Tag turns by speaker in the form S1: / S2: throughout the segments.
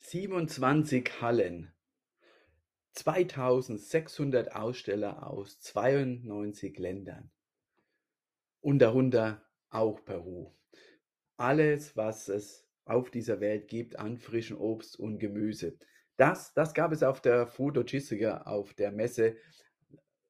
S1: Siebenundzwanzig Hallen, 2600 Aussteller aus 92 Ländern und darunter auch Peru. Alles, was es auf dieser Welt gibt an frischem Obst und Gemüse. Das, das gab es auf der Food Logistica, auf der Messe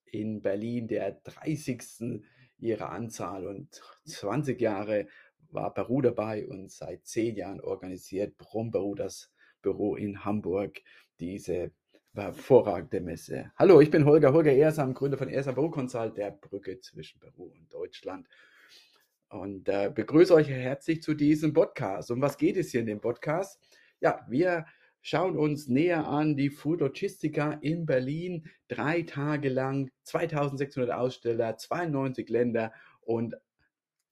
S1: in Berlin, der 30. ihrer Anzahl und 20 Jahre war Peru dabei und seit zehn Jahren organisiert Brom Peru das Büro in Hamburg diese hervorragende Messe. Hallo, ich bin Holger, Holger Ersam, Gründer von Ersam Peru Consult, der Brücke zwischen Peru und Deutschland. Und äh, begrüße euch herzlich zu diesem Podcast. Um was geht es hier in dem Podcast? Ja, wir schauen uns näher an die Food Logistica in Berlin. Drei Tage lang, 2600 Aussteller, 92 Länder und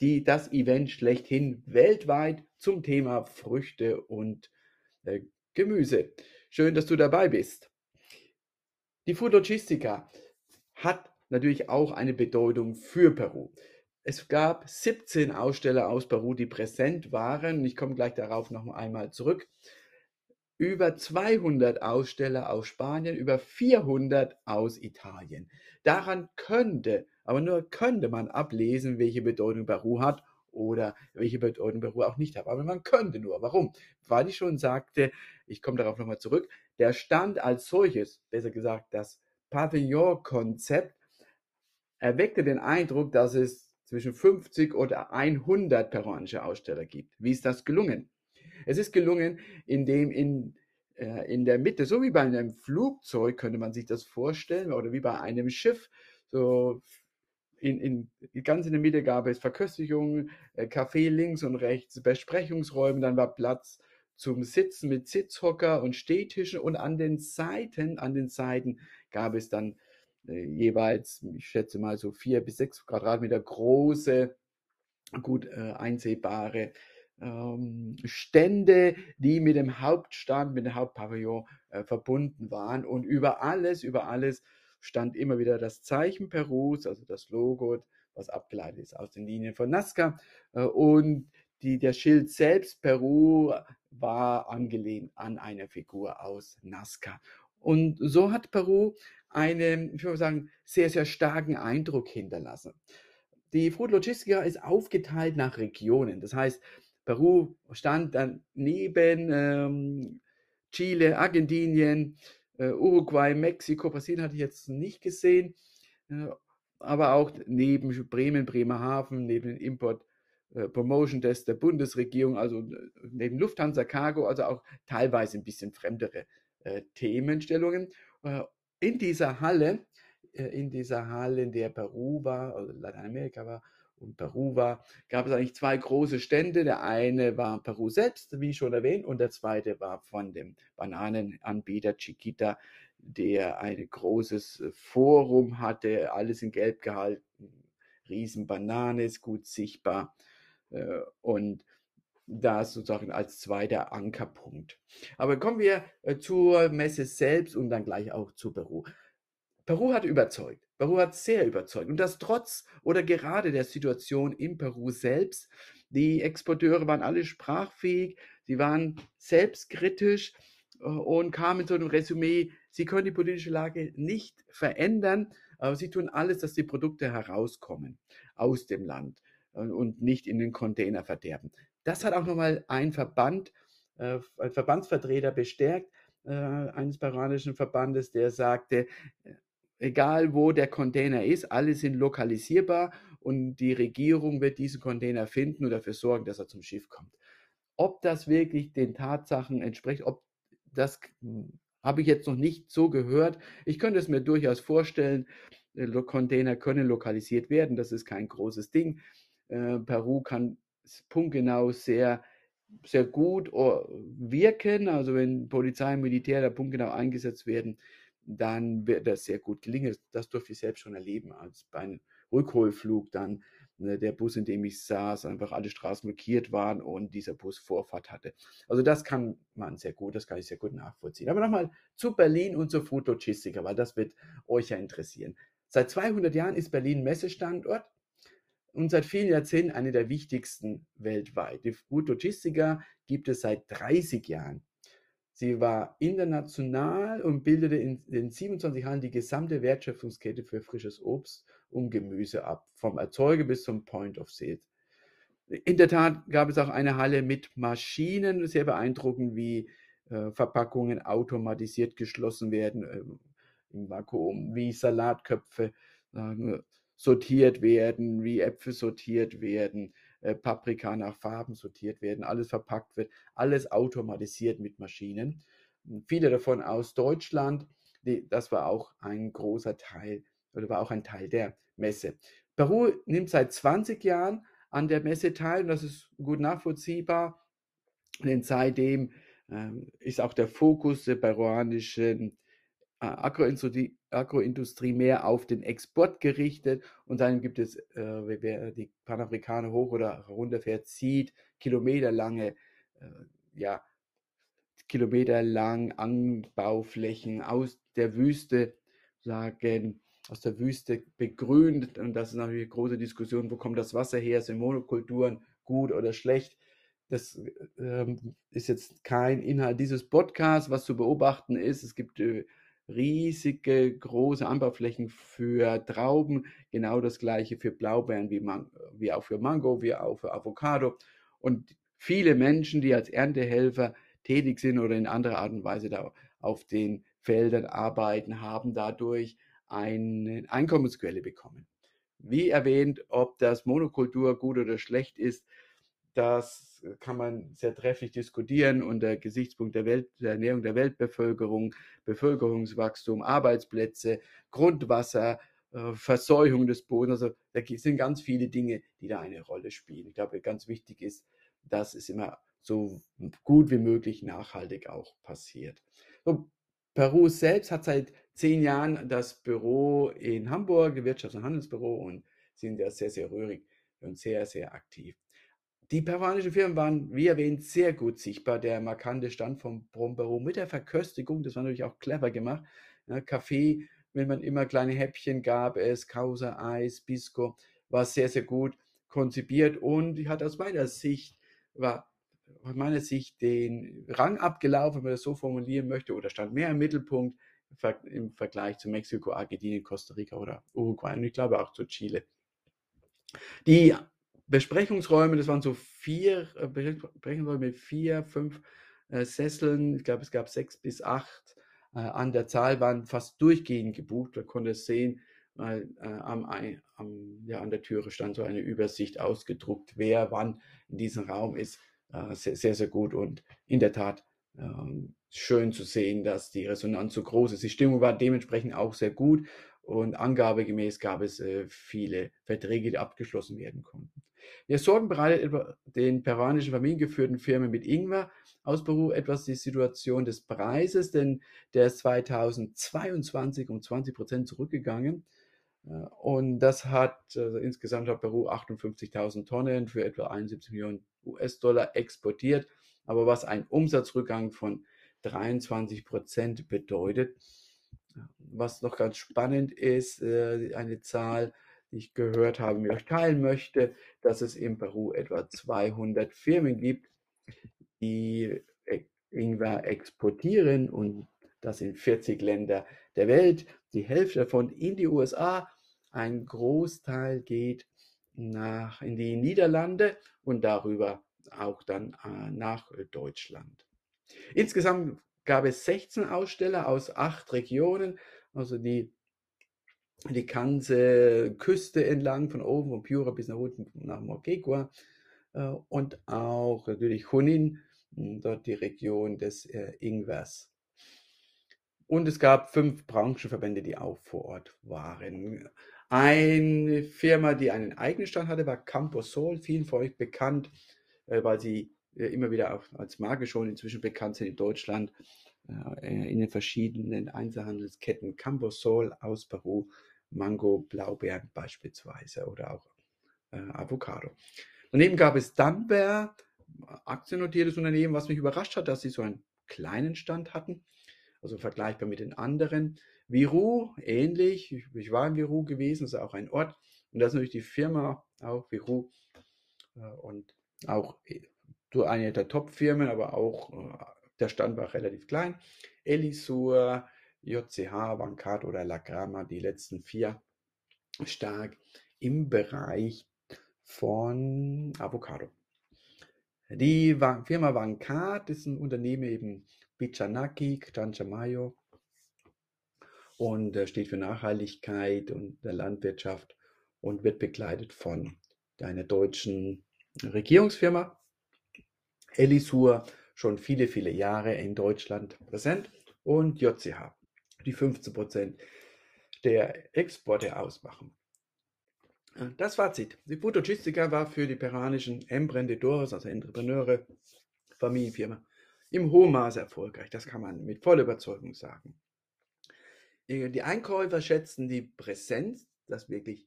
S1: die, das Event schlechthin weltweit zum Thema Früchte und äh, Gemüse. Schön, dass du dabei bist. Die Food Logistica hat natürlich auch eine Bedeutung für Peru. Es gab 17 Aussteller aus Peru, die präsent waren. Ich komme gleich darauf noch einmal zurück. Über 200 Aussteller aus Spanien, über 400 aus Italien. Daran könnte, aber nur könnte man ablesen, welche Bedeutung Peru hat oder welche Bedeutung Peru auch nicht hat. Aber man könnte nur. Warum? Weil ich schon sagte, ich komme darauf nochmal zurück, der Stand als solches, besser gesagt das Pavillon-Konzept, erweckte den Eindruck, dass es zwischen 50 oder 100 peruanische Aussteller gibt. Wie ist das gelungen? Es ist gelungen, indem in, äh, in der Mitte, so wie bei einem Flugzeug, könnte man sich das vorstellen, oder wie bei einem Schiff, so in, in, ganz in der Mitte gab es Verköstigungen, äh, links und rechts, Besprechungsräume, dann war Platz zum Sitzen mit Sitzhocker und Stehtischen und an den Seiten, an den Seiten gab es dann äh, jeweils, ich schätze mal so vier bis sechs Quadratmeter große, gut äh, einsehbare ähm, Stände, die mit dem Hauptstand, mit dem Hauptpavillon äh, verbunden waren und über alles, über alles stand immer wieder das Zeichen Perus, also das Logo, was abgeleitet ist aus den Linien von Nazca. Äh, und die, der Schild selbst, Peru, war angelehnt an eine Figur aus Nazca. Und so hat Peru einen, ich würde sagen, sehr, sehr starken Eindruck hinterlassen. Die Food Logistica ist aufgeteilt nach Regionen. Das heißt, Peru stand dann neben ähm, Chile, Argentinien, äh, Uruguay, Mexiko, Brasilien hatte ich jetzt nicht gesehen, äh, aber auch neben Bremen, Bremerhaven, neben dem Import äh, Promotion Desk der Bundesregierung, also neben Lufthansa Cargo, also auch teilweise ein bisschen fremdere Themenstellungen. in dieser Halle, in dieser Halle, in der Peru war, also Lateinamerika war, und Peru war, gab es eigentlich zwei große Stände. Der eine war Peru selbst, wie schon erwähnt, und der zweite war von dem Bananenanbieter Chiquita, der ein großes Forum hatte, alles in Gelb gehalten, Riesenbanane ist gut sichtbar äh, und das sozusagen als zweiter Ankerpunkt. Aber kommen wir äh, zur Messe selbst und dann gleich auch zu Peru. Peru hat überzeugt. Peru hat sehr überzeugt. Und das trotz oder gerade der Situation in Peru selbst. Die Exporteure waren alle sprachfähig, sie waren selbstkritisch äh, und kamen zu einem Resümee, sie können die politische Lage nicht verändern, aber sie tun alles, dass die Produkte herauskommen aus dem Land äh, und nicht in den Container verderben. Das hat auch nochmal ein Verband, äh, ein Verbandsvertreter bestärkt, eines peruanischen Verbandes, der sagte, egal wo der Container ist, alle sind lokalisierbar und die Regierung wird diesen Container finden und dafür sorgen, dass er zum Schiff kommt. Ob das wirklich den Tatsachen entspricht, ob das hm, habe ich jetzt noch nicht so gehört. Ich könnte es mir durchaus vorstellen, äh, Container können lokalisiert werden, das ist kein großes Ding. Äh, Peru kann punktgenau sehr, sehr gut oh, wirken, also wenn Polizei und Militär da punktgenau eingesetzt werden, dann wird das sehr gut gelingen. Das durfte ich selbst schon erleben, als bei einem Rückholflug dann ne, der Bus, in dem ich saß, einfach alle Straßen markiert waren und dieser Bus Vorfahrt hatte. Also das kann man sehr gut, das kann ich sehr gut nachvollziehen. Aber nochmal zu Berlin und zur Food Logistica, weil das wird euch ja interessieren. Seit 200 Jahren ist Berlin Messestandort und seit vielen Jahrzehnten eine der wichtigsten weltweit. Die Food Logistica gibt es seit 30 Jahren. Sie war international und bildete in den 27 Jahren die gesamte Wertschöpfungskette für frisches Obst und Gemüse ab, vom Erzeuger bis zum Point of Sale. In der Tat gab es auch eine Halle mit Maschinen, sehr beeindruckend, wie äh, Verpackungen automatisiert geschlossen werden äh, im Vakuum, wie Salatköpfe äh, sortiert werden, wie Äpfel sortiert werden, äh, Paprika nach Farben sortiert werden, alles verpackt wird, alles automatisiert mit Maschinen. Viele davon aus Deutschland. Das war auch ein großer Teil oder war auch ein Teil der Messe. Peru nimmt seit 20 Jahren an der Messe teil und das ist gut nachvollziehbar, denn seitdem ähm, ist auch der Fokus der peruanischen Agroindustrie, Agroindustrie mehr auf den Export gerichtet und dann gibt es, äh, wer die Panafrikaner hoch oder runter fährt, sieht kilometerlange, äh, ja, kilometerlang Anbauflächen aus der Wüste, sagen, aus der Wüste begrünt und das ist natürlich eine große Diskussion, wo kommt das Wasser her, sind Monokulturen gut oder schlecht. Das ähm, ist jetzt kein Inhalt dieses Podcasts. Was zu beobachten ist, es gibt äh, riesige, große Anbauflächen für Trauben, genau das gleiche für Blaubeeren wie, Man wie auch für Mango, wie auch für Avocado. Und viele Menschen, die als Erntehelfer tätig sind oder in anderer Art und Weise da auf den Feldern arbeiten, haben dadurch eine Einkommensquelle bekommen. Wie erwähnt, ob das Monokultur gut oder schlecht ist, das kann man sehr trefflich diskutieren unter Gesichtspunkt der, Welt, der Ernährung der Weltbevölkerung, Bevölkerungswachstum, Arbeitsplätze, Grundwasser, äh, Verseuchung des Bodens. Also da sind ganz viele Dinge, die da eine Rolle spielen. Ich glaube, ganz wichtig ist, dass es immer so gut wie möglich nachhaltig auch passiert. So, Peru selbst hat seit zehn Jahren das Büro in Hamburg, Wirtschafts- und Handelsbüro und sind ja sehr, sehr rührig und sehr, sehr aktiv. Die peruanischen Firmen waren, wie erwähnt, sehr gut sichtbar. Der markante Stand vom Brombero mit der Verköstigung, das war natürlich auch clever gemacht. Ja, Kaffee, wenn man immer kleine Häppchen gab, es Causa, Eis, Bisco, war sehr, sehr gut konzipiert und hat aus meiner Sicht, war aus meiner Sicht den Rang abgelaufen, wenn man das so formulieren möchte, oder stand mehr im Mittelpunkt im Vergleich zu Mexiko, Argentinien, Costa Rica oder Uruguay und ich glaube auch zu Chile. Die Besprechungsräume, das waren so vier äh, Besprechungsräume mit vier, fünf äh, Sesseln. Ich glaube, es gab sechs bis acht äh, an der Zahl, waren fast durchgehend gebucht. Man konnte es sehen, weil äh, am, am, ja, an der Türe stand so eine Übersicht ausgedruckt, wer wann in diesem Raum ist. Äh, sehr, sehr, sehr gut und in der Tat ähm, schön zu sehen, dass die Resonanz so groß ist. Die Stimmung war dementsprechend auch sehr gut und angabegemäß gab es äh, viele Verträge, die abgeschlossen werden konnten. Wir sorgen bereitet den peruanischen familiengeführten Firmen mit Ingwer aus Peru etwas die Situation des Preises, denn der ist 2022 um 20 Prozent zurückgegangen. Äh, und das hat also insgesamt hat Peru 58.000 Tonnen für etwa 71 Millionen US-Dollar exportiert. Aber was ein Umsatzrückgang von 23 Prozent bedeutet, was noch ganz spannend ist, äh, eine Zahl, die ich gehört habe, mit euch teilen möchte, dass es in Peru etwa 200 Firmen gibt, die Ingwer exportieren und das in 40 Länder der Welt. Die Hälfte davon in die USA. Ein Großteil geht nach, in die Niederlande und darüber auch dann äh, nach Deutschland. Insgesamt gab es 16 Aussteller aus acht Regionen, also die die ganze Küste entlang, von oben von Piura bis nach unten nach Moquegua äh, und auch natürlich Junin, hm, dort die Region des äh, Ingwers. Und es gab fünf Branchenverbände, die auch vor Ort waren. Eine Firma, die einen eigenen Stand hatte, war Camposol, vielen von euch bekannt, äh, weil sie immer wieder auch als Marke schon inzwischen bekannt sind in Deutschland, in den verschiedenen Einzelhandelsketten Camposol aus Peru Mango, Blaubeeren beispielsweise oder auch äh, Avocado. Daneben gab es Danber, aktiennotiertes Unternehmen, was mich überrascht hat, dass sie so einen kleinen Stand hatten, also vergleichbar mit den anderen. Viru, ähnlich, ich, ich war in Viru gewesen, ist auch ein Ort. Und das ist natürlich die Firma, auch Viru, äh, und auch so äh, eine der Top-Firmen, aber auch äh, der Stand war relativ klein. Elisur, JCH, Vancat oder Lagrama, die letzten vier stark im Bereich von Avocado. Die Firma Vancat ist ein Unternehmen eben Pichanaki, Ktanchamayo und steht für Nachhaltigkeit und der Landwirtschaft und wird begleitet von einer deutschen Regierungsfirma. Elisur, schon viele, viele Jahre in Deutschland präsent und JCH, die 15 Prozent der Exporte ausmachen. Das Fazit. Die Futuristica war für die peruanischen Emprendedores, also Entrepreneure, Familienfirma, im hohen Maße erfolgreich. Das kann man mit voller Überzeugung sagen. Die Einkäufer schätzen die Präsenz, dass wirklich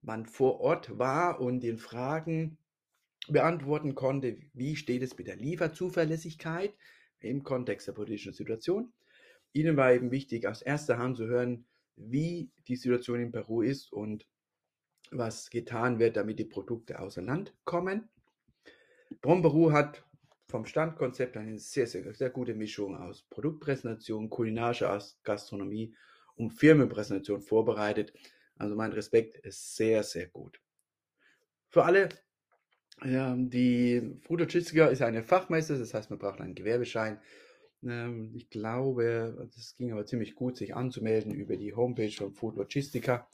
S1: man vor Ort war und den Fragen beantworten konnte, wie steht es mit der Lieferzuverlässigkeit im Kontext der politischen Situation. Ihnen war eben wichtig, aus erster Hand zu hören, wie die Situation in Peru ist und was getan wird, damit die Produkte außer Land kommen. Bromberu hat vom Standkonzept eine sehr, sehr, sehr gute Mischung aus Produktpräsentation, kulinarischer Gastronomie und Firmenpräsentation vorbereitet. Also mein Respekt ist sehr, sehr gut. Für alle, ähm, die Food Logistica ist eine Fachmeister, das heißt, man braucht einen Gewerbeschein. Ähm, ich glaube, es ging aber ziemlich gut, sich anzumelden über die Homepage von Food Logistica.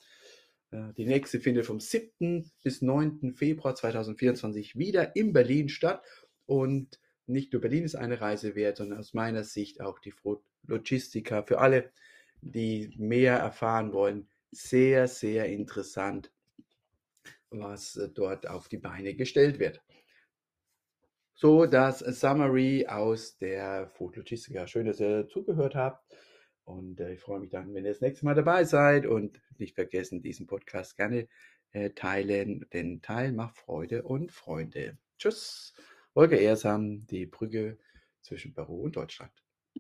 S1: Äh, die nächste findet vom 7. bis 9. Februar 2024 wieder in Berlin statt. Und nicht nur Berlin ist eine Reise wert, sondern aus meiner Sicht auch die Fruit Logistica für alle, die mehr erfahren wollen. Sehr, sehr interessant, was äh, dort auf die Beine gestellt wird. So das Summary aus der Food Logistica. Schön, dass ihr zugehört habt. Und äh, ich freue mich dann, wenn ihr das nächste Mal dabei seid. Und nicht vergessen, diesen Podcast gerne äh, teilen, denn Teil macht Freude und Freunde. Tschüss, Holger Ehrsam, die Brücke zwischen Peru und Deutschland.